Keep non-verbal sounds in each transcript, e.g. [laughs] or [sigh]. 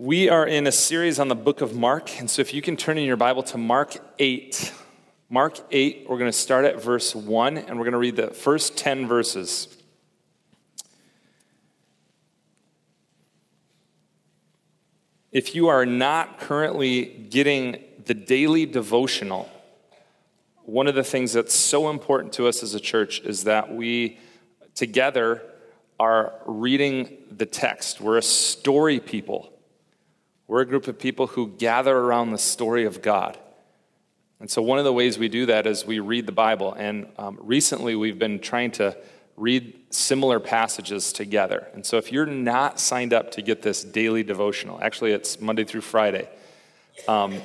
We are in a series on the book of Mark, and so if you can turn in your Bible to Mark 8. Mark 8, we're going to start at verse 1, and we're going to read the first 10 verses. If you are not currently getting the daily devotional, one of the things that's so important to us as a church is that we together are reading the text. We're a story people. We're a group of people who gather around the story of God. And so, one of the ways we do that is we read the Bible. And um, recently, we've been trying to read similar passages together. And so, if you're not signed up to get this daily devotional, actually, it's Monday through Friday, um,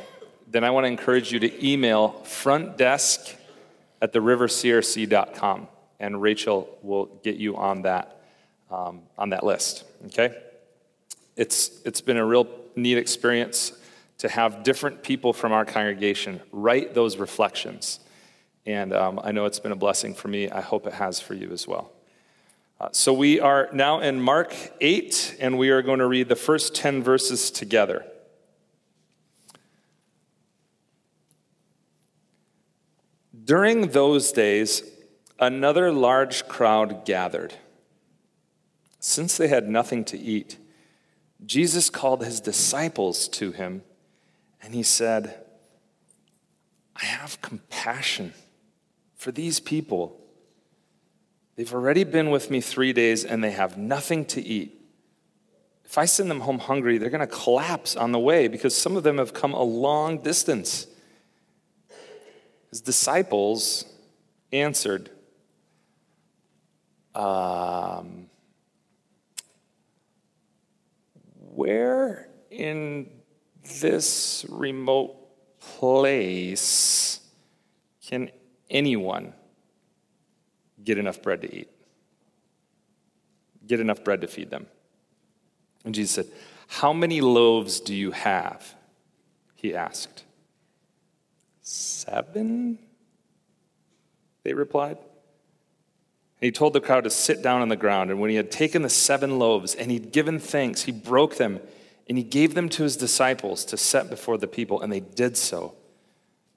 then I want to encourage you to email front desk at therivercrc.com, and Rachel will get you on that, um, on that list. Okay? It's, it's been a real neat experience to have different people from our congregation write those reflections. And um, I know it's been a blessing for me. I hope it has for you as well. Uh, so we are now in Mark 8, and we are going to read the first 10 verses together. During those days, another large crowd gathered. Since they had nothing to eat, Jesus called his disciples to him and he said, I have compassion for these people. They've already been with me three days and they have nothing to eat. If I send them home hungry, they're going to collapse on the way because some of them have come a long distance. His disciples answered, um, Where in this remote place can anyone get enough bread to eat? Get enough bread to feed them? And Jesus said, How many loaves do you have? He asked. Seven? They replied. And he told the crowd to sit down on the ground. And when he had taken the seven loaves and he'd given thanks, he broke them and he gave them to his disciples to set before the people, and they did so.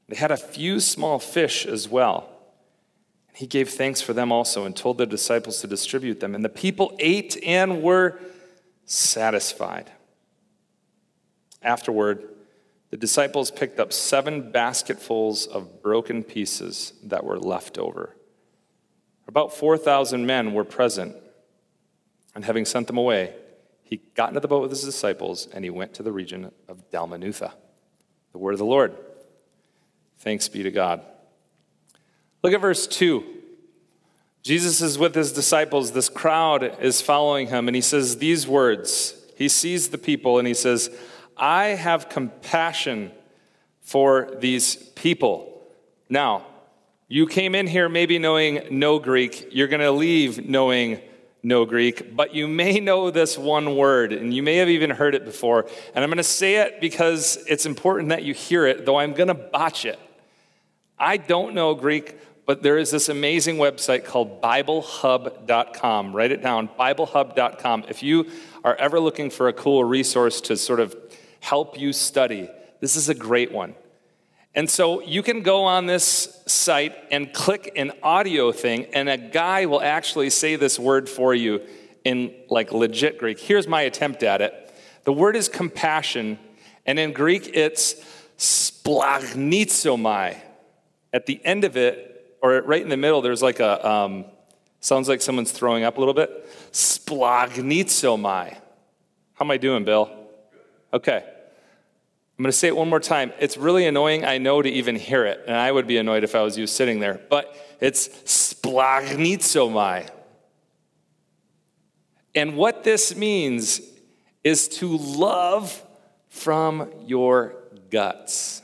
They had a few small fish as well. And he gave thanks for them also and told the disciples to distribute them. And the people ate and were satisfied. Afterward, the disciples picked up seven basketfuls of broken pieces that were left over. About 4,000 men were present, and having sent them away, he got into the boat with his disciples and he went to the region of Dalmanutha. The word of the Lord. Thanks be to God. Look at verse 2. Jesus is with his disciples. This crowd is following him, and he says these words. He sees the people and he says, I have compassion for these people. Now, you came in here maybe knowing no Greek. You're going to leave knowing no Greek, but you may know this one word, and you may have even heard it before. And I'm going to say it because it's important that you hear it, though I'm going to botch it. I don't know Greek, but there is this amazing website called BibleHub.com. Write it down, BibleHub.com. If you are ever looking for a cool resource to sort of help you study, this is a great one. And so you can go on this site and click an audio thing, and a guy will actually say this word for you in like legit Greek. Here's my attempt at it the word is compassion, and in Greek it's splagnitsomai. At the end of it, or right in the middle, there's like a, um, sounds like someone's throwing up a little bit. Splagnitsomai. How am I doing, Bill? Okay. I'm going to say it one more time. It's really annoying, I know, to even hear it, and I would be annoyed if I was you sitting there, but it's splagnitsomai. And what this means is to love from your guts.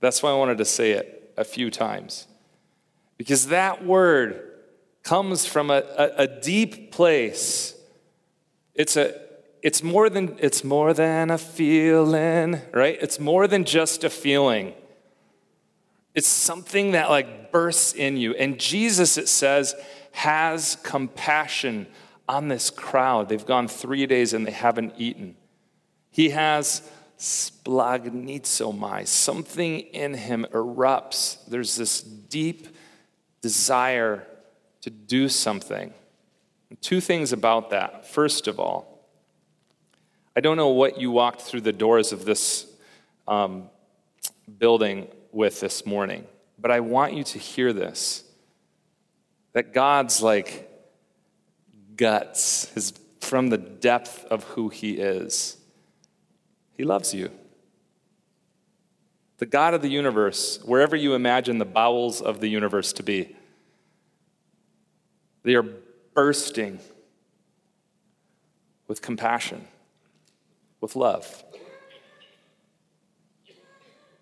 That's why I wanted to say it a few times. Because that word comes from a, a, a deep place. It's a, it's more than it's more than a feeling, right? It's more than just a feeling. It's something that like bursts in you. And Jesus, it says, has compassion on this crowd. They've gone three days and they haven't eaten. He has splagnitsomai. Something in him erupts. There's this deep desire to do something. Two things about that. First of all, I don't know what you walked through the doors of this um, building with this morning, but I want you to hear this that God's like guts, is from the depth of who He is. He loves you. The God of the universe, wherever you imagine the bowels of the universe to be, they are bursting with compassion, with love.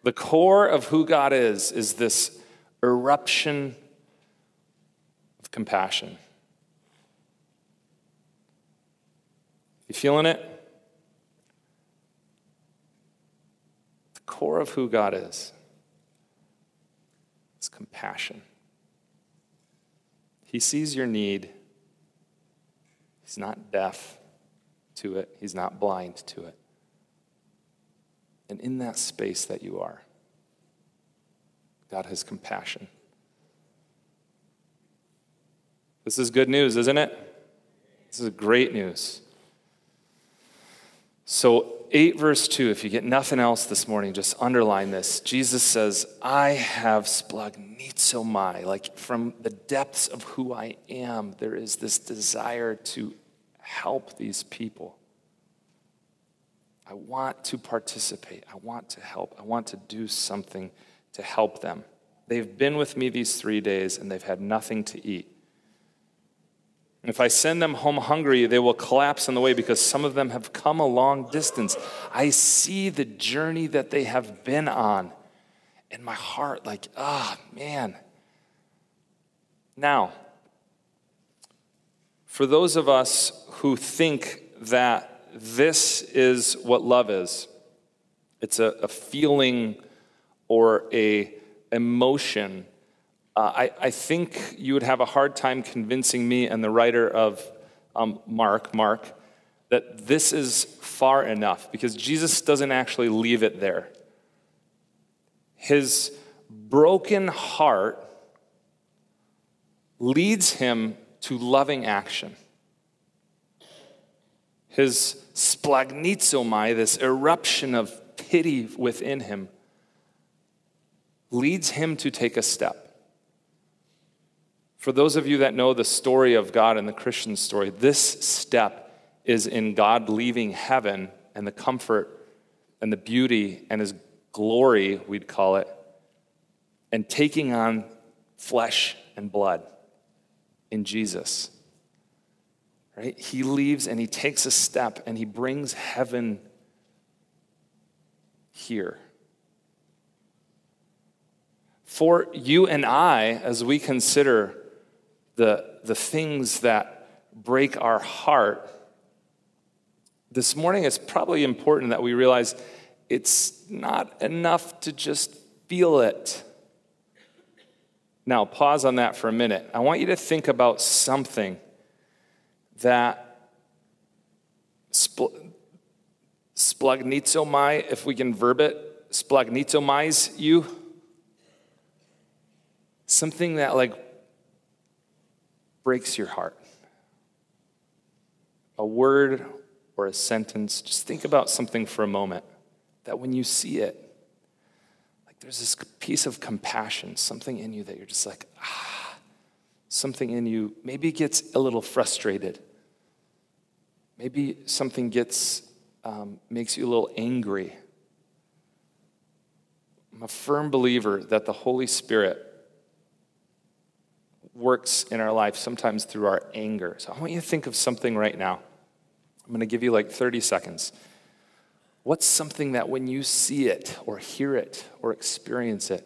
The core of who God is is this eruption of compassion. You feeling it? The core of who God is is compassion. He sees your need. He's not deaf to it, He's not blind to it. And in that space that you are, God has compassion. This is good news, isn't it? This is great news. So, 8 verse 2, if you get nothing else this morning, just underline this. Jesus says, I have splagnitsomai, like from the depths of who I am, there is this desire to help these people. I want to participate. I want to help. I want to do something to help them. They've been with me these three days and they've had nothing to eat. If I send them home hungry, they will collapse on the way because some of them have come a long distance. I see the journey that they have been on And my heart, like, ah, oh, man. Now, for those of us who think that this is what love is it's a, a feeling or a emotion uh, I, I, think you would have a hard time convincing me and the writer of um, mark mark that this is far enough because jesus doesn't actually leave it there. His broken heart leads him to loving action his splagnitsomai, this eruption of pity within him, leads him to take a step. For those of you that know the story of God and the Christian story, this step is in God leaving heaven and the comfort and the beauty and his glory, we'd call it, and taking on flesh and blood in Jesus. Right? He leaves and he takes a step and he brings heaven here. For you and I, as we consider the, the things that break our heart, this morning it's probably important that we realize it's not enough to just feel it. Now, pause on that for a minute. I want you to think about something that spl- splagnitsomai, if we can verb it, splagnitsomais you. Something that like breaks your heart. A word or a sentence, just think about something for a moment that when you see it, there's this piece of compassion, something in you that you're just like, ah, something in you maybe gets a little frustrated Maybe something gets, um, makes you a little angry. I'm a firm believer that the Holy Spirit works in our life sometimes through our anger. So I want you to think of something right now. I'm going to give you like 30 seconds. What's something that when you see it or hear it or experience it,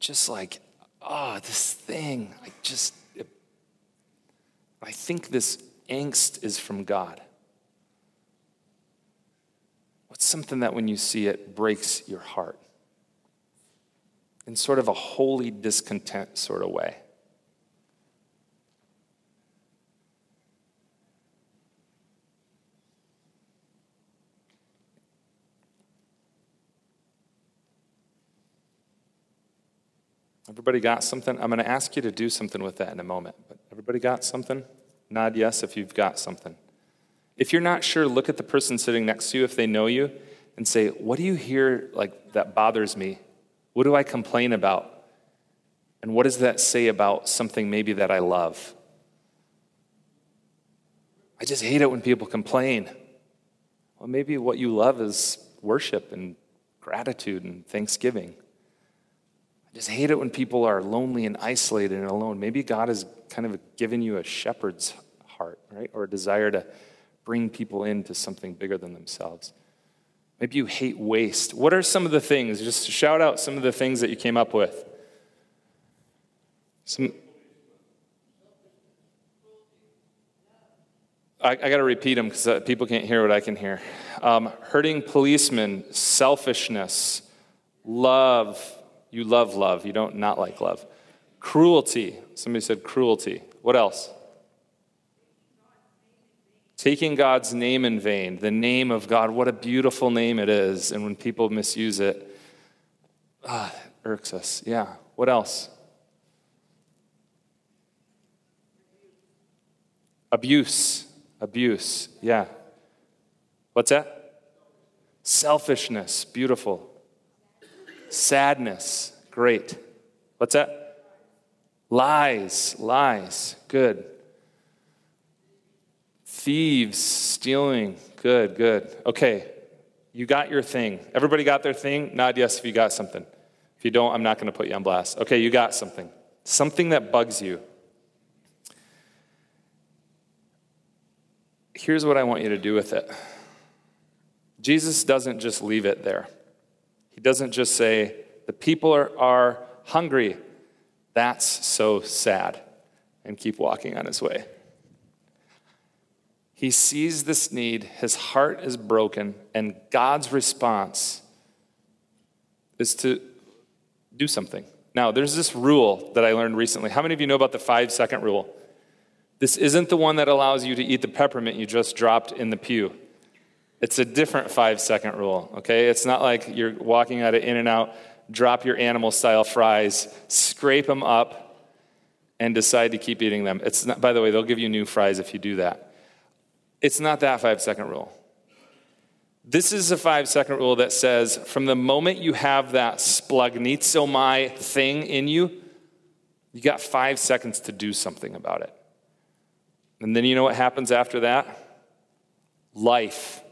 just like, oh, this thing, I just, it, I think this angst is from God? What's something that when you see it breaks your heart? In sort of a holy discontent sort of way. Everybody got something? I'm going to ask you to do something with that in a moment. But everybody got something? Nod yes if you've got something. If you're not sure, look at the person sitting next to you if they know you and say, "What do you hear like that bothers me? What do I complain about? And what does that say about something maybe that I love?" I just hate it when people complain. Well, maybe what you love is worship and gratitude and thanksgiving. I just hate it when people are lonely and isolated and alone. Maybe God has kind of given you a shepherd's heart, right? Or a desire to bring people into something bigger than themselves. Maybe you hate waste. What are some of the things? Just shout out some of the things that you came up with. Some. I, I got to repeat them because uh, people can't hear what I can hear. Um, hurting policemen, selfishness, love, you love love. You don't not like love. Cruelty. Somebody said cruelty. What else? Taking God's name in vain. The name of God. What a beautiful name it is. And when people misuse it, ah, it irks us. Yeah. What else? Abuse. Abuse. Yeah. What's that? Selfishness. Beautiful. Sadness, great. What's that? Lies, lies, good. Thieves, stealing, good, good. Okay, you got your thing. Everybody got their thing? Nod yes if you got something. If you don't, I'm not going to put you on blast. Okay, you got something. Something that bugs you. Here's what I want you to do with it Jesus doesn't just leave it there. He doesn't just say, the people are, are hungry. That's so sad. And keep walking on his way. He sees this need, his heart is broken, and God's response is to do something. Now, there's this rule that I learned recently. How many of you know about the five second rule? This isn't the one that allows you to eat the peppermint you just dropped in the pew. It's a different five second rule, okay? It's not like you're walking out of In-N-Out, drop your animal style fries, scrape them up, and decide to keep eating them. It's not, by the way, they'll give you new fries if you do that. It's not that five second rule. This is a five second rule that says from the moment you have that splagnizomai thing in you, you got five seconds to do something about it. And then you know what happens after that? Life.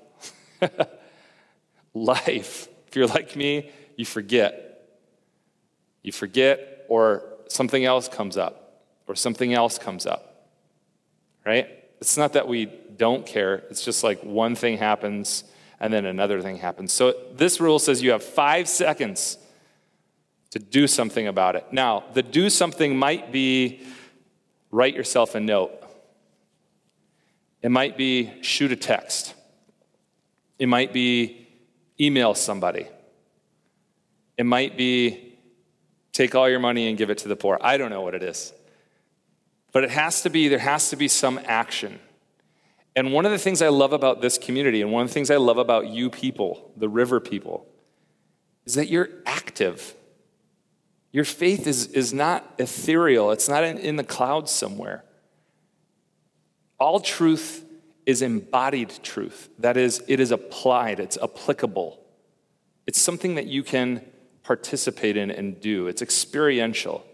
[laughs] Life. If you're like me, you forget. You forget, or something else comes up, or something else comes up. Right? It's not that we don't care, it's just like one thing happens and then another thing happens. So this rule says you have five seconds to do something about it. Now, the do something might be write yourself a note, it might be shoot a text. It might be email somebody. It might be take all your money and give it to the poor. I don't know what it is. But it has to be, there has to be some action. And one of the things I love about this community, and one of the things I love about you people, the river people, is that you're active. Your faith is, is not ethereal, it's not in, in the clouds somewhere. All truth is embodied truth. That is, it is applied, it's applicable. It's something that you can participate in and do, it's experiential.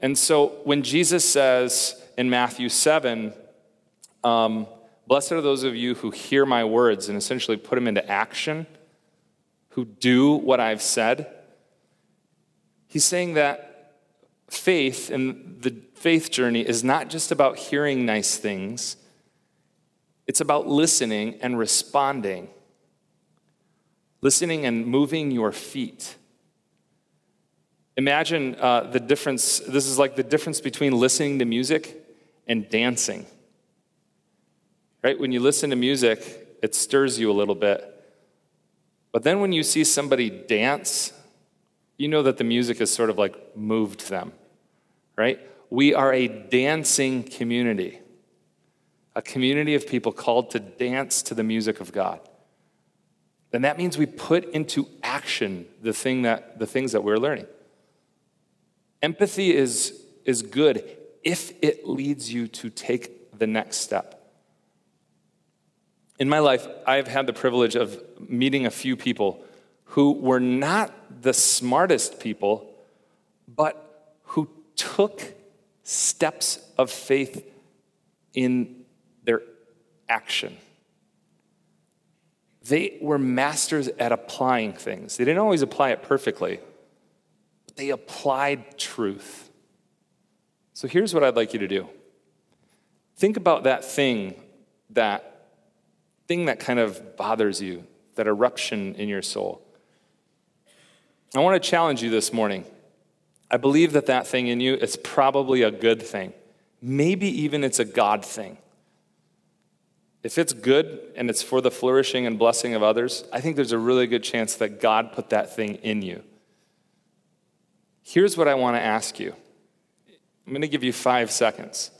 And so when Jesus says in Matthew 7, um, Blessed are those of you who hear my words and essentially put them into action, who do what I've said. He's saying that faith and the faith journey is not just about hearing nice things, it's about listening and responding. Listening and moving your feet. Imagine uh, the difference. This is like the difference between listening to music and dancing. Right? When you listen to music, it stirs you a little bit. But then when you see somebody dance, you know that the music has sort of like moved them, right? We are a dancing community, a community of people called to dance to the music of God. then that means we put into action the, thing that, the things that we're learning. Empathy is, is good if it leads you to take the next step. In my life, I've had the privilege of meeting a few people who were not the smartest people, but who took steps of faith in their action. They were masters at applying things. They didn't always apply it perfectly, but they applied truth. So here's what I'd like you to do think about that thing that thing that kind of bothers you, that eruption in your soul. I want to challenge you this morning. I believe that that thing in you is probably a good thing. Maybe even it's a God thing. If it's good and it's for the flourishing and blessing of others, I think there's a really good chance that God put that thing in you. Here's what I want to ask you I'm going to give you five seconds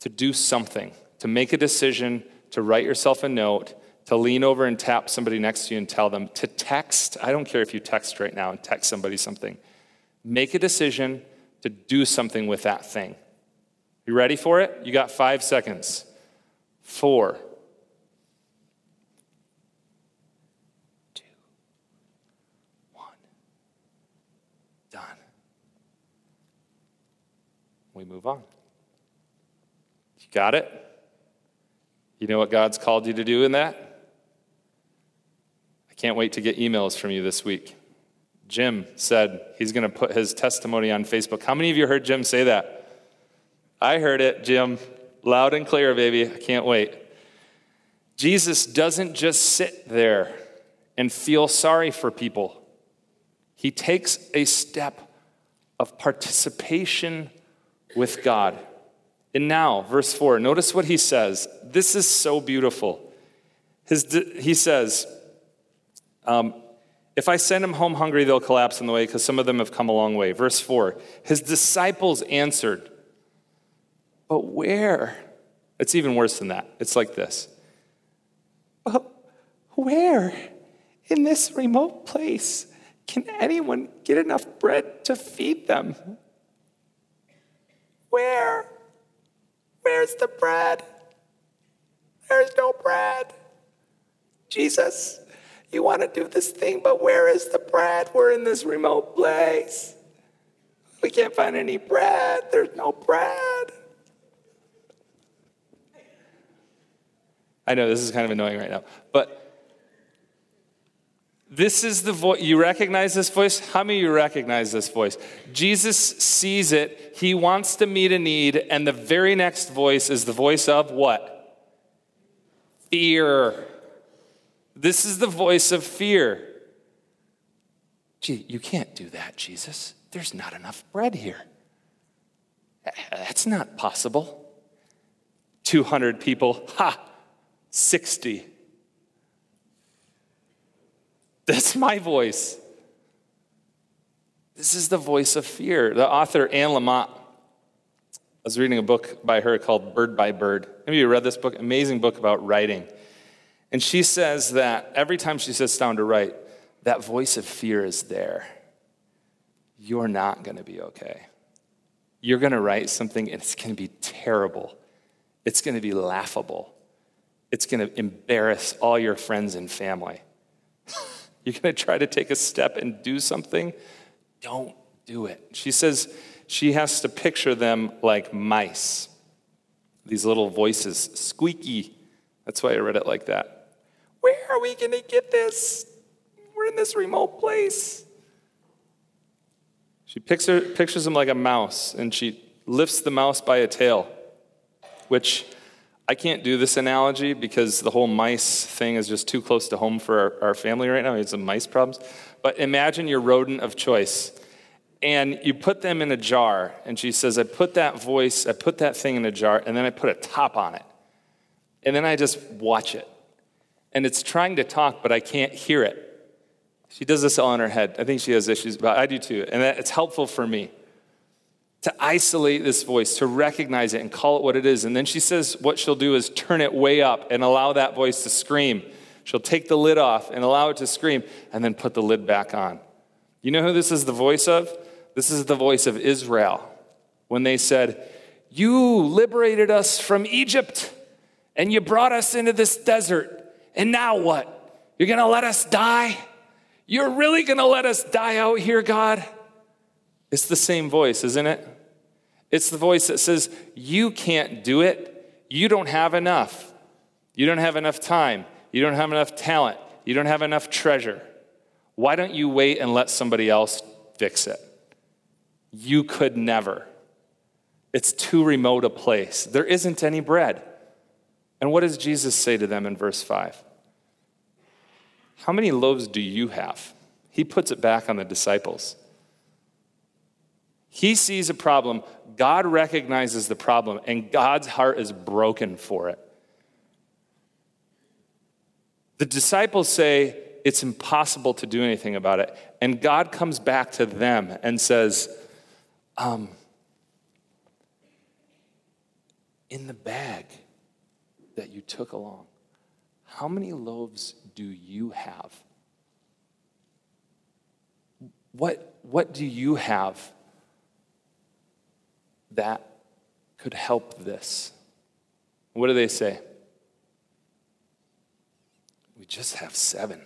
to do something, to make a decision, to write yourself a note, to lean over and tap somebody next to you and tell them, to text. I don't care if you text right now and text somebody something. Make a decision to do something with that thing. You ready for it? You got five seconds. Four. Two. One. Done. We move on. You got it? You know what God's called you to do in that? I can't wait to get emails from you this week. Jim said he's going to put his testimony on Facebook. How many of you heard Jim say that? I heard it, Jim, loud and clear, baby. I can't wait. Jesus doesn't just sit there and feel sorry for people, he takes a step of participation with God. And now, verse 4, notice what he says. This is so beautiful. His, he says, um, If I send them home hungry, they'll collapse on the way because some of them have come a long way. Verse 4, his disciples answered, But where? It's even worse than that. It's like this But where in this remote place can anyone get enough bread to feed them? Where? Where's the bread? There's no bread. Jesus, you want to do this thing, but where is the bread? We're in this remote place. We can't find any bread. There's no bread. I know this is kind of annoying right now, but this is the voice. You recognize this voice? How many of you recognize this voice? Jesus sees it. He wants to meet a need. And the very next voice is the voice of what? Fear. This is the voice of fear. Gee, you can't do that, Jesus. There's not enough bread here. That's not possible. 200 people. Ha! 60. That's my voice. This is the voice of fear. The author, Anne Lamott, I was reading a book by her called Bird by Bird. Have you read this book? Amazing book about writing. And she says that every time she sits down to write, that voice of fear is there. You're not going to be okay. You're going to write something and it's going to be terrible. It's going to be laughable. It's going to embarrass all your friends and family. [laughs] You're going to try to take a step and do something? Don't do it. She says she has to picture them like mice, these little voices, squeaky. That's why I read it like that. Where are we going to get this? We're in this remote place. She picture, pictures him like a mouse, and she lifts the mouse by a tail, which I can't do this analogy because the whole mice thing is just too close to home for our, our family right now. We have some mice problems. But imagine your rodent of choice. And you put them in a jar. And she says, I put that voice, I put that thing in a jar, and then I put a top on it. And then I just watch it. And it's trying to talk, but I can't hear it. She does this all in her head. I think she has issues, but I do too. And it's helpful for me to isolate this voice, to recognize it and call it what it is. And then she says what she'll do is turn it way up and allow that voice to scream She'll take the lid off and allow it to scream and then put the lid back on. You know who this is the voice of? This is the voice of Israel when they said, You liberated us from Egypt and you brought us into this desert. And now what? You're going to let us die? You're really going to let us die out here, God? It's the same voice, isn't it? It's the voice that says, You can't do it. You don't have enough. You don't have enough time. You don't have enough talent. You don't have enough treasure. Why don't you wait and let somebody else fix it? You could never. It's too remote a place. There isn't any bread. And what does Jesus say to them in verse 5? How many loaves do you have? He puts it back on the disciples. He sees a problem, God recognizes the problem, and God's heart is broken for it. The disciples say it's impossible to do anything about it, and God comes back to them and says, um, In the bag that you took along, how many loaves do you have? What, what do you have that could help this? What do they say? We just have seven.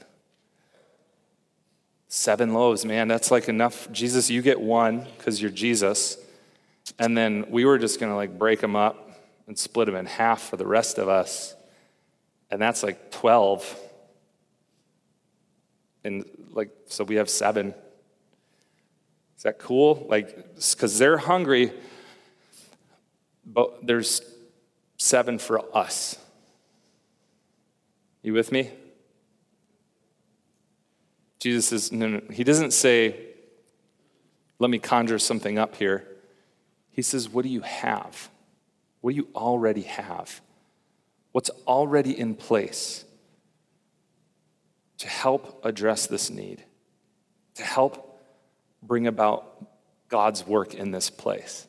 Seven loaves, man, that's like enough. Jesus, you get one because you're Jesus. And then we were just going to like break them up and split them in half for the rest of us. And that's like 12. And like, so we have seven. Is that cool? Like, because they're hungry, but there's seven for us. You with me? Jesus says, no, no, he doesn't say, let me conjure something up here. He says, what do you have? What do you already have? What's already in place to help address this need, to help bring about God's work in this place?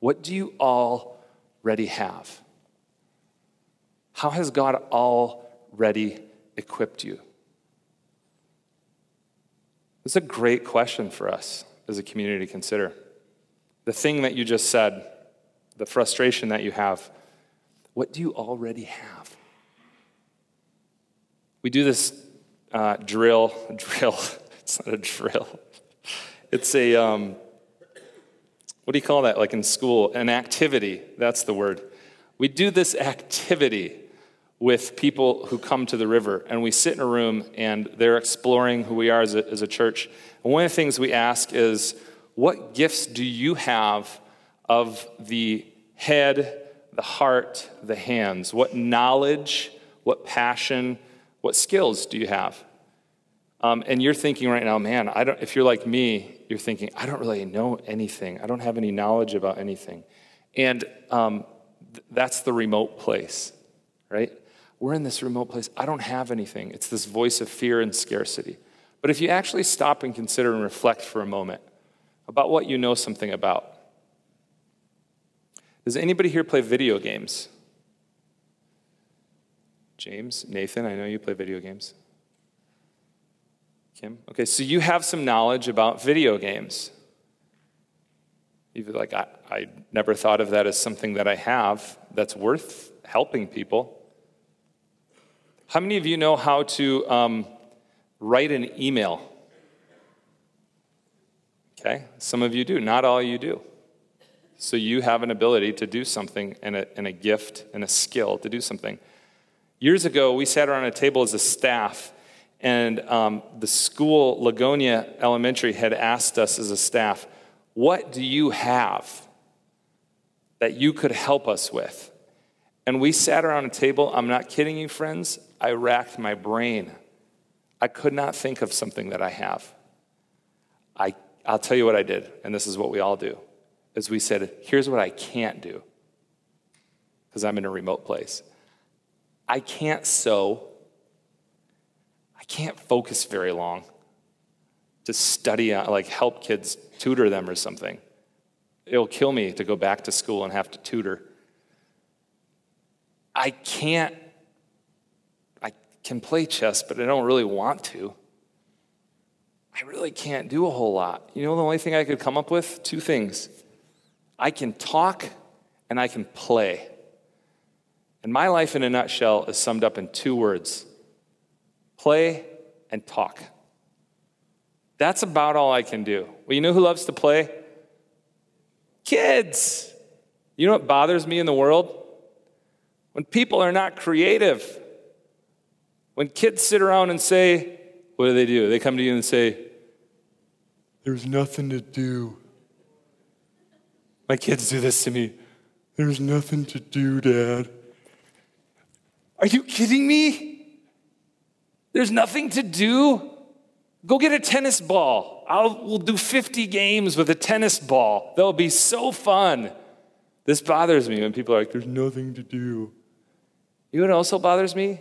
What do you already have? How has God already equipped you? It's a great question for us as a community to consider. The thing that you just said, the frustration that you have, what do you already have? We do this uh, drill, [laughs] drill, it's not a drill. It's a, um, what do you call that? Like in school, an activity, that's the word. We do this activity with people who come to the river, and we sit in a room and they're exploring who we are as a, as a church. And one of the things we ask is, What gifts do you have of the head, the heart, the hands? What knowledge, what passion, what skills do you have? Um, and you're thinking right now, man, I don't, if you're like me, you're thinking, I don't really know anything. I don't have any knowledge about anything. And um, th- that's the remote place, right? We're in this remote place. I don't have anything. It's this voice of fear and scarcity. But if you actually stop and consider and reflect for a moment about what you know something about, does anybody here play video games? James, Nathan, I know you play video games. Kim? Okay, so you have some knowledge about video games. You're like, I, I never thought of that as something that I have that's worth helping people. How many of you know how to um, write an email? Okay, some of you do, not all you do. So you have an ability to do something and a, and a gift and a skill to do something. Years ago, we sat around a table as a staff, and um, the school, Lagonia Elementary, had asked us as a staff, What do you have that you could help us with? And we sat around a table, I'm not kidding you, friends, I racked my brain. I could not think of something that I have. I, I'll tell you what I did, and this is what we all do, is we said, here's what I can't do, because I'm in a remote place. I can't sew. I can't focus very long to study, uh, like help kids tutor them or something. It'll kill me to go back to school and have to tutor. I can't I can play chess, but I don't really want to. I really can't do a whole lot. You know, the only thing I could come up with? Two things. I can talk and I can play. And my life in a nutshell is summed up in two words play and talk. That's about all I can do. Well, you know who loves to play? Kids. You know what bothers me in the world? When people are not creative. When kids sit around and say, what do they do? They come to you and say, There's nothing to do. My kids do this to me. There's nothing to do, Dad. Are you kidding me? There's nothing to do? Go get a tennis ball. I'll, we'll do 50 games with a tennis ball. That'll be so fun. This bothers me when people are like, there's nothing to do. You know what also bothers me?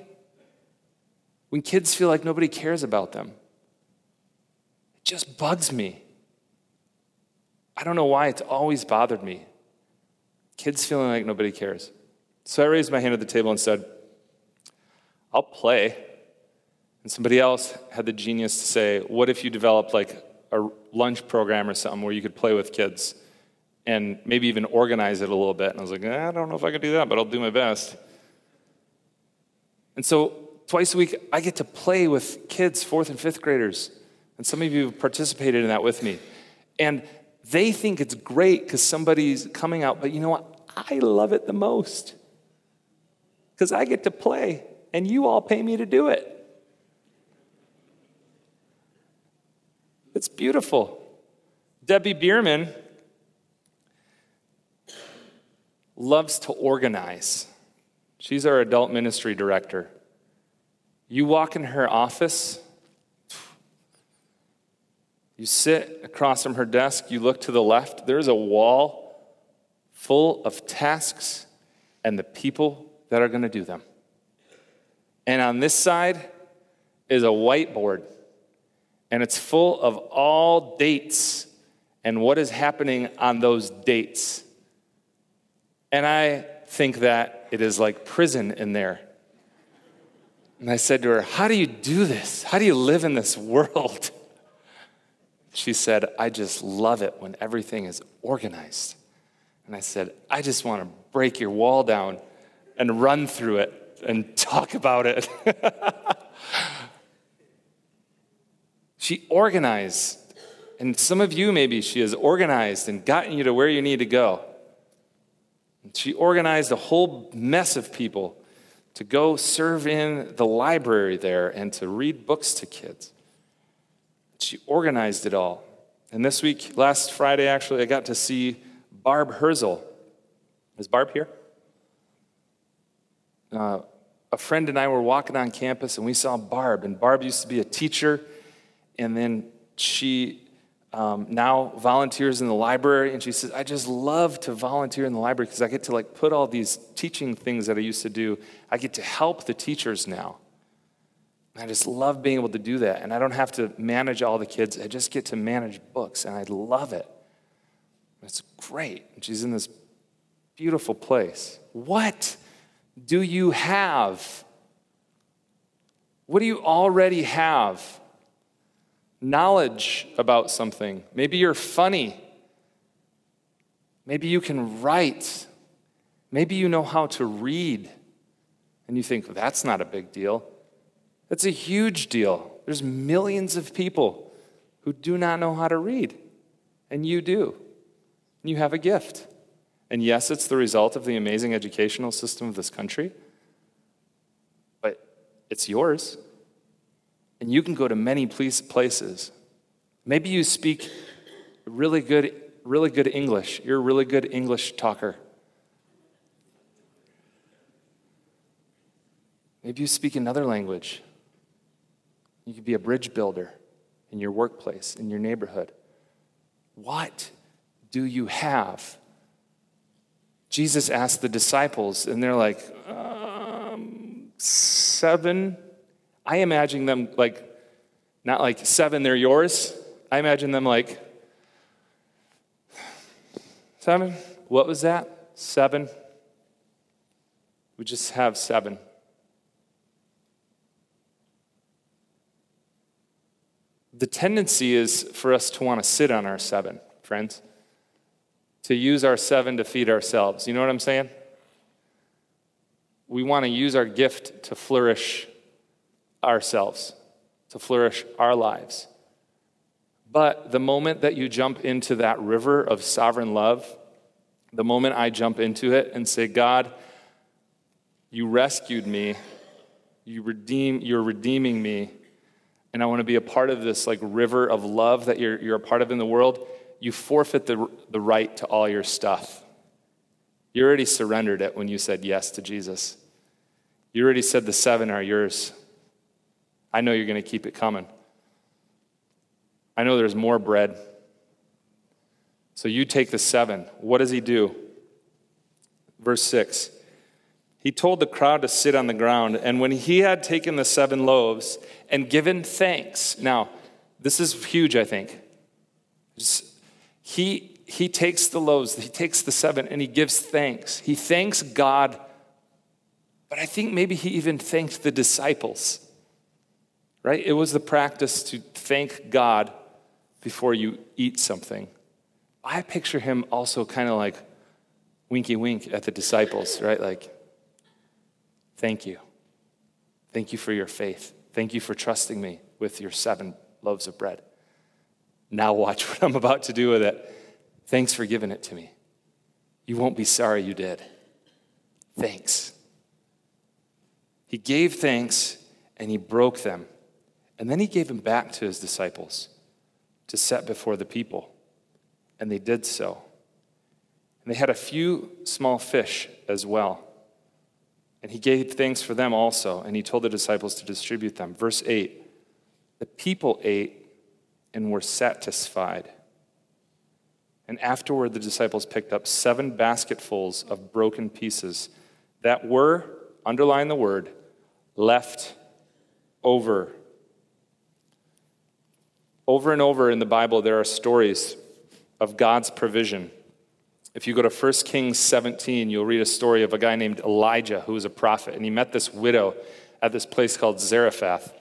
When kids feel like nobody cares about them. It just bugs me. I don't know why it's always bothered me. Kids feeling like nobody cares. So I raised my hand at the table and said, I'll play. And somebody else had the genius to say, What if you developed like a lunch program or something where you could play with kids and maybe even organize it a little bit? And I was like, I don't know if I can do that, but I'll do my best. And so twice a week, I get to play with kids, fourth and fifth graders. And some of you have participated in that with me. And they think it's great because somebody's coming out, but you know what? I love it the most because I get to play and you all pay me to do it. It's beautiful. Debbie Bierman loves to organize. She's our adult ministry director. You walk in her office, you sit across from her desk, you look to the left, there's a wall full of tasks and the people that are going to do them. And on this side is a whiteboard, and it's full of all dates and what is happening on those dates. And I think that it is like prison in there. And I said to her, How do you do this? How do you live in this [laughs] world? She said, I just love it when everything is organized. And I said, I just want to break your wall down and run through it and [laughs] talk about it. [laughs] she organized, and some of you maybe she has organized and gotten you to where you need to go. She organized a whole mess of people to go serve in the library there and to read books to kids. She organized it all. And this week, last Friday actually, I got to see Barb Herzl. Is Barb here? uh, a friend and I were walking on campus and we saw Barb. And Barb used to be a teacher, and then she um, now volunteers in the library. And she says, I just love to volunteer in the library because I get to like put all these teaching things that I used to do, I get to help the teachers now. I just love being able to do that. And I don't have to manage all the kids, I just get to manage books, and I love it. It's great. She's in this beautiful place. What? do you have? What do you already have? Knowledge about something. Maybe you're funny. Maybe you can write. Maybe you know how to read. And you think, well, that's not a big deal. That's a huge deal. There's millions of people who do not know how to read, and you do. You have a gift. And yes, it's the result of the amazing educational system of this country, but it's yours. And you can go to many places. Maybe you speak really good, really good English. You're a really good English talker. Maybe you speak another language. You could be a bridge builder in your workplace, in your neighborhood. What do you have Jesus asked the disciples, and they're like, um, seven? I imagine them like, not like seven, they're yours. I imagine them like, seven? What was that? Seven? We just have seven. The tendency is for us to want to sit on our seven, friends, to use our seven to feed ourselves. You know what I'm saying? We want to use our gift to flourish ourselves, to flourish our lives. But the moment that you jump into that river of sovereign love, the moment I jump into it and say, God, you rescued me, you redeem, you're redeeming me, and I want to be a part of this like river of love that you're, you're a part of in the world, you forfeit the, the right to all your stuff. You already surrendered it when you said yes to Jesus. You already said the seven are yours. I know you're going to keep it coming. I know there's more bread. So you take the seven. What does he do? Verse 6. He told the crowd to sit on the ground, and when he had taken the seven loaves and given thanks, now, this is huge, I think. He, he takes the loaves, he takes the seven, and he gives thanks. He thanks God, but I think maybe he even thanked the disciples, right? It was the practice to thank God before you eat something. I picture him also kind of like winky wink at the disciples, right? Like, thank you. Thank you for your faith. Thank you for trusting me with your seven loaves of bread. Now, watch [laughs] what I'm about to do with it. Thanks for giving it to me. You won't be sorry you did. Thanks. He gave thanks and he broke them. And then he gave them back to his disciples to set before the people. And they did so. And they had a few small fish as well. And he gave thanks for them also, and he told the disciples to distribute them. Verse 8 The people ate and were satisfied. And afterward, the disciples picked up seven basketfuls of broken pieces that were, underline the word, left over. Over and over in the Bible, there are stories of God's provision. If you go to 1 Kings 17, you'll read a story of a guy named Elijah who was a prophet, and he met this widow at this place called Zarephath.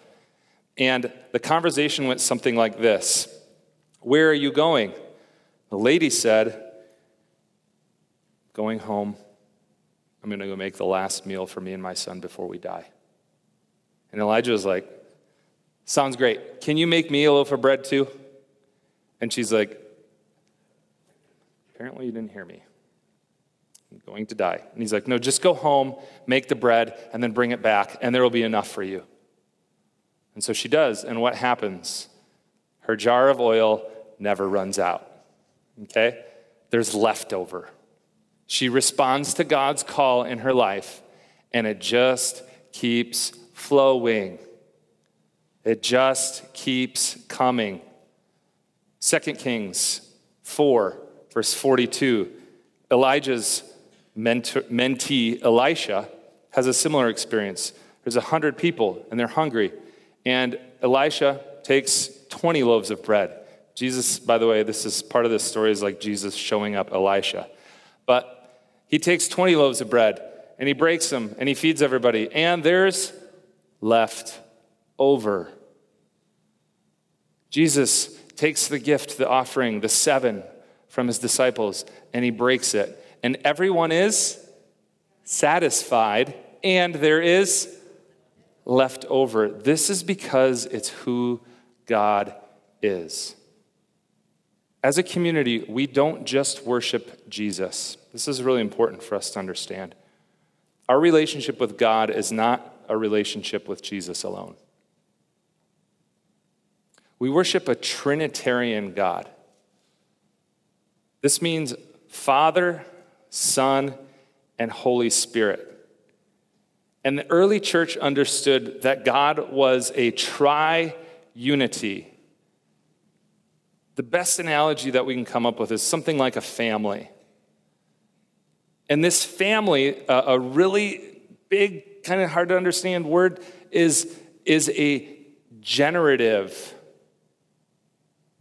And the conversation went something like this Where are you going? The lady said, Going home. I'm going to go make the last meal for me and my son before we die. And Elijah was like, Sounds great. Can you make me a loaf of bread too? And she's like, Apparently, you didn't hear me. I'm going to die. And he's like, No, just go home, make the bread, and then bring it back, and there will be enough for you. And so she does. And what happens? Her jar of oil never runs out. Okay? There's leftover. She responds to God's call in her life, and it just keeps flowing. It just keeps coming. 2 Kings 4, verse 42. Elijah's mentor, mentee, Elisha, has a similar experience. There's a hundred people, and they're hungry. And Elisha takes 20 loaves of bread. Jesus, by the way, this is part of this story is like Jesus showing up Elisha. But he takes 20 loaves of bread and he breaks them and he feeds everybody. And there's left over. Jesus takes the gift, the offering, the seven from his disciples, and he breaks it. And everyone is satisfied, and there is left over. This is because it's who God is. As a community, we don't just worship Jesus. This is really important for us to understand. Our relationship with God is not a relationship with Jesus alone. We worship a Trinitarian God. This means Father, Son, and Holy Spirit. And the early church understood that God was a tri unity. The best analogy that we can come up with is something like a family. And this family, uh, a really big, kind of hard to understand word, is, is a generative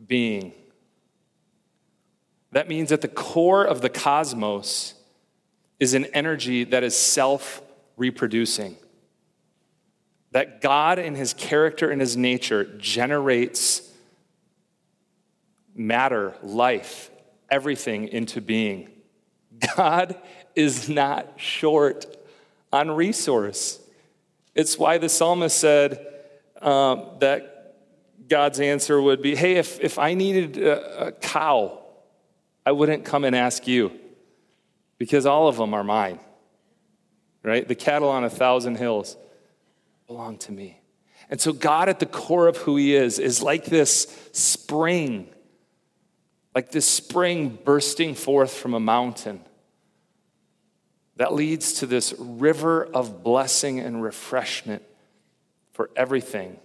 being. That means at the core of the cosmos is an energy that is self reproducing. That God, in his character and his nature, generates matter, life, everything into being. God is not short on resource. It's why the psalmist said um, that God's answer would be hey, if, if I needed a, a cow, I wouldn't come and ask you because all of them are mine, right? The cattle on a thousand hills belong to me. And so, God, at the core of who He is, is like this spring, like this spring bursting forth from a mountain that leads to this river of blessing and refreshment for everything.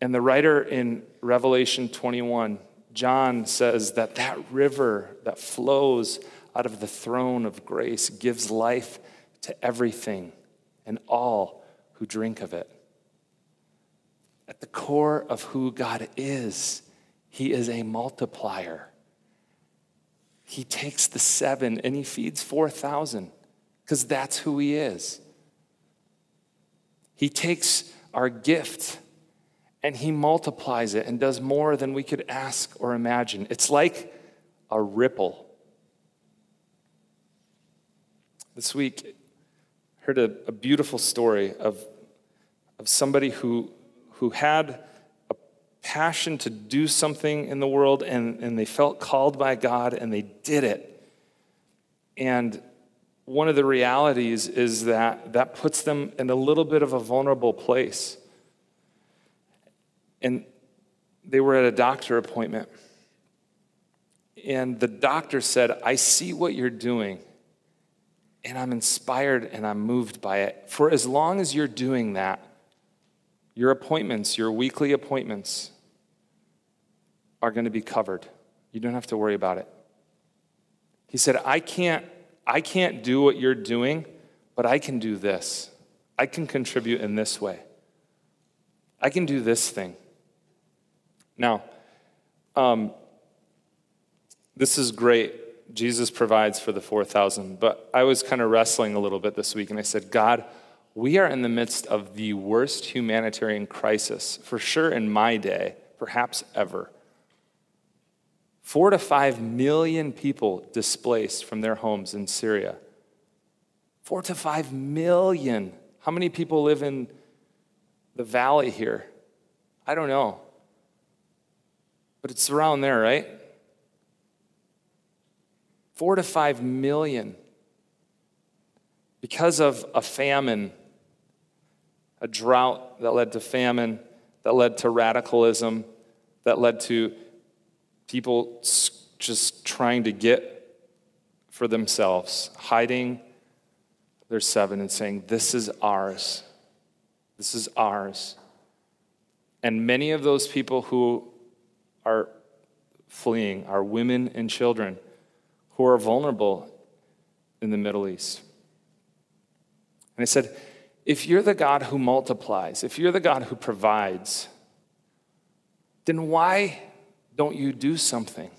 And the writer in Revelation 21, John says that that river that flows out of the throne of grace gives life to everything and all who drink of it. At the core of who God is, He is a multiplier. He takes the seven and He feeds 4,000 because that's who He is. He takes our gift and He multiplies it and does more than we could ask or imagine. It's like a ripple. This week, I heard a, a beautiful story of, of somebody who, who had a passion to do something in the world and, and they felt called by God and they did it. And one of the realities is that that puts them in a little bit of a vulnerable place. And they were at a doctor appointment. And the doctor said, I see what you're doing, and I'm inspired and I'm moved by it. For as long as you're doing that, your appointments, your weekly appointments, are going to be covered. You don't have to worry about it. He said, I can't I can't do what you're doing, but I can do this. I can contribute in this way. I can do this thing. Now, um, this is great. Jesus provides for the 4,000, but I was kind of wrestling a little bit this week and I said, God, we are in the midst of the worst humanitarian crisis, for sure in my day, perhaps ever. Four to five million people displaced from their homes in Syria. Four to five million. How many people live in the valley here? I don't know. But it's around there, right? Four to five million. Because of a famine, a drought that led to famine, that led to radicalism, that led to people just trying to get for themselves, hiding their seven and saying, This is ours. This is ours. And many of those people who are fleeing are women and children who are vulnerable in the Middle East. And I said, if you're the God who multiplies, if you're the God who provides, then why don't you do something?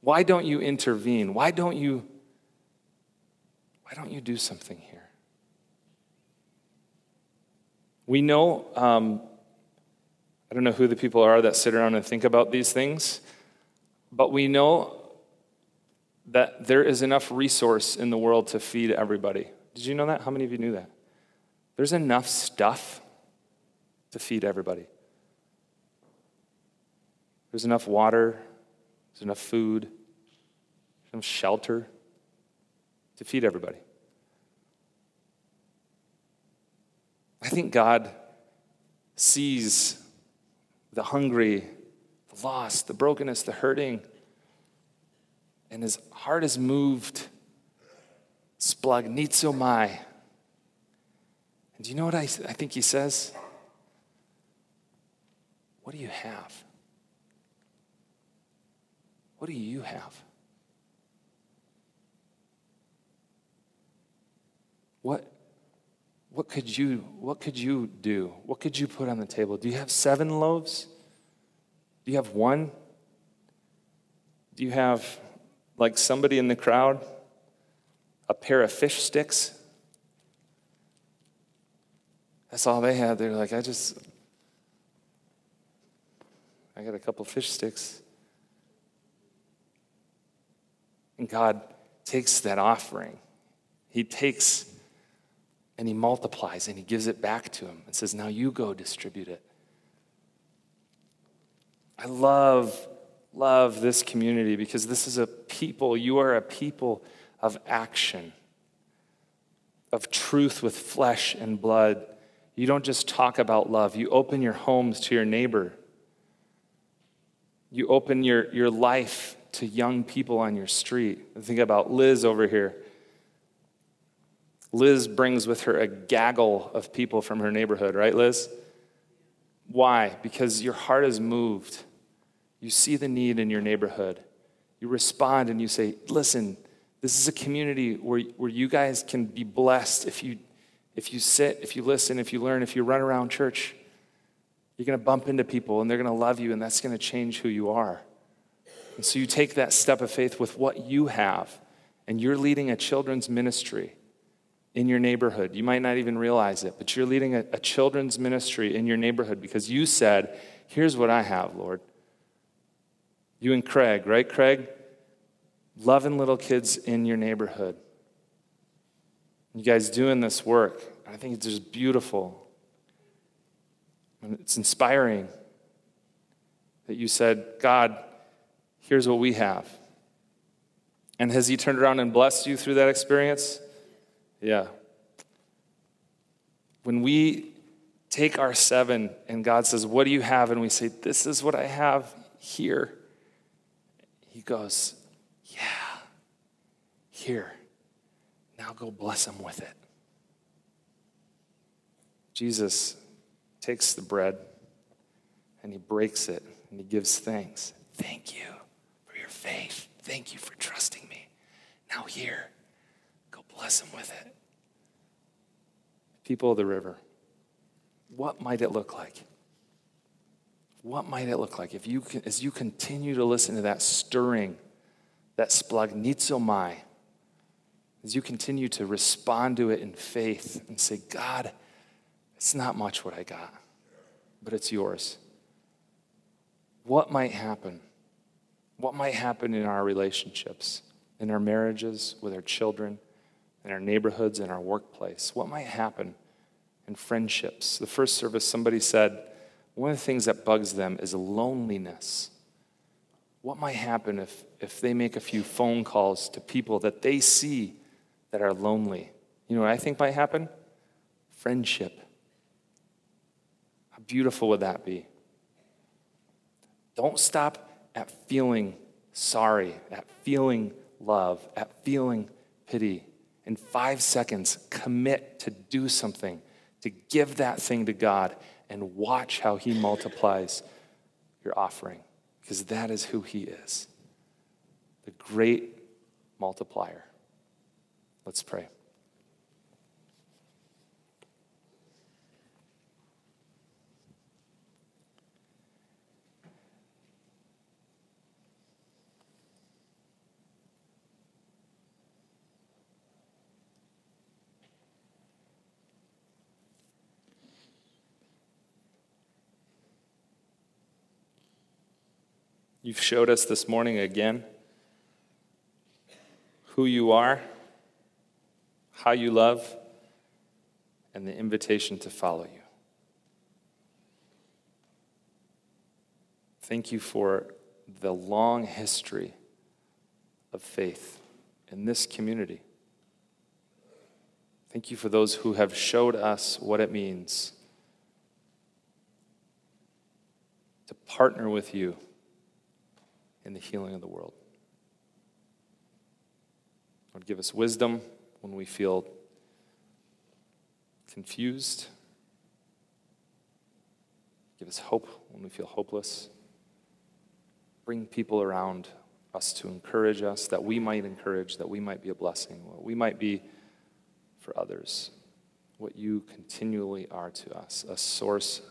Why don't you intervene? Why don't you why don't you do something here? We know um, I don't know who the people are that sit around and think about these things, but we know that there is enough resource in the world to feed everybody. Did you know that? How many of you knew that? There's enough stuff to feed everybody. There's enough water, there's enough food, there's enough shelter to feed everybody. I think God sees the hungry, the lost, the brokenness, the hurting, and his heart is moved. Splanchnizomai. And do you know what I, I think he says? What do you have? What do you have? What, what could you what could you do? What could you put on the table? Do you have seven loaves? Do you have one? Do you have like somebody in the crowd a pair of fish sticks? That's all they had. They're like, I just I got a couple fish sticks. And God takes that offering. He takes and he multiplies and he gives it back to him and says, Now you go distribute it. I love, love this community because this is a people, you are a people of action, of truth with flesh and blood. You don't just talk about love, you open your homes to your neighbor. You open your, your life to young people on your street. Think about Liz over here. Liz brings with her a gaggle of people from her neighborhood, right, Liz? Why? Because your heart is moved. You see the need in your neighborhood. You respond and you say, Listen, this is a community where, where you guys can be blessed if you, if you sit, if you listen, if you learn, if you run around church. You're going to bump into people and they're going to love you, and that's going to change who you are. And so you take that step of faith with what you have, and you're leading a children's ministry in your neighborhood. You might not even realize it, but you're leading a, a, children's ministry in your neighborhood because you said, Here's what I have, Lord. You and Craig, right, Craig? Loving little kids in your neighborhood. You guys doing this work. I think it's just beautiful. And it's inspiring that you said, God, here's what we have. And has He turned around and blessed you through that experience? Yeah. When we take our seven and God says, What do you have? And we say, This is what I have here. He goes, Yeah, here. Now go bless them with it. Jesus takes the bread and he breaks it and he gives thanks. Thank you for your faith. Thank you for trusting me. Now, here, bless them with it. People of the river, what might it look like? What might it look like if you as you continue to listen to that stirring, that splanchnizomai, as you continue to respond to it in faith and say, God, it's not much what I got, but it's yours. What might happen? What might happen in our relationships, in our marriages, with our children? in our neighborhoods, in our workplace? What might happen in friendships? The first service, somebody said, one of the things that bugs them is loneliness. What might happen if, if they make a few phone calls to people that they see that are lonely? You know what I think might happen? Friendship. How beautiful would that be? Don't stop at feeling sorry, at feeling love, at feeling pity in five seconds, commit to do something, to give that thing to God, and watch how He multiplies your offering, because that is who He is the great multiplier. Let's pray. You've showed us this morning again who you are, how you love, and the invitation to follow you. Thank you for the long history of faith in this community. Thank you for those who have showed us what it means to partner with you in the healing of the world. Lord, give us wisdom when we feel confused. Give us hope when we feel hopeless. Bring people around us to encourage us, that we might encourage, that we might be a blessing, what we might be for others, what you continually are to us, a source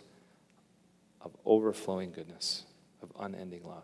of overflowing goodness, of unending love.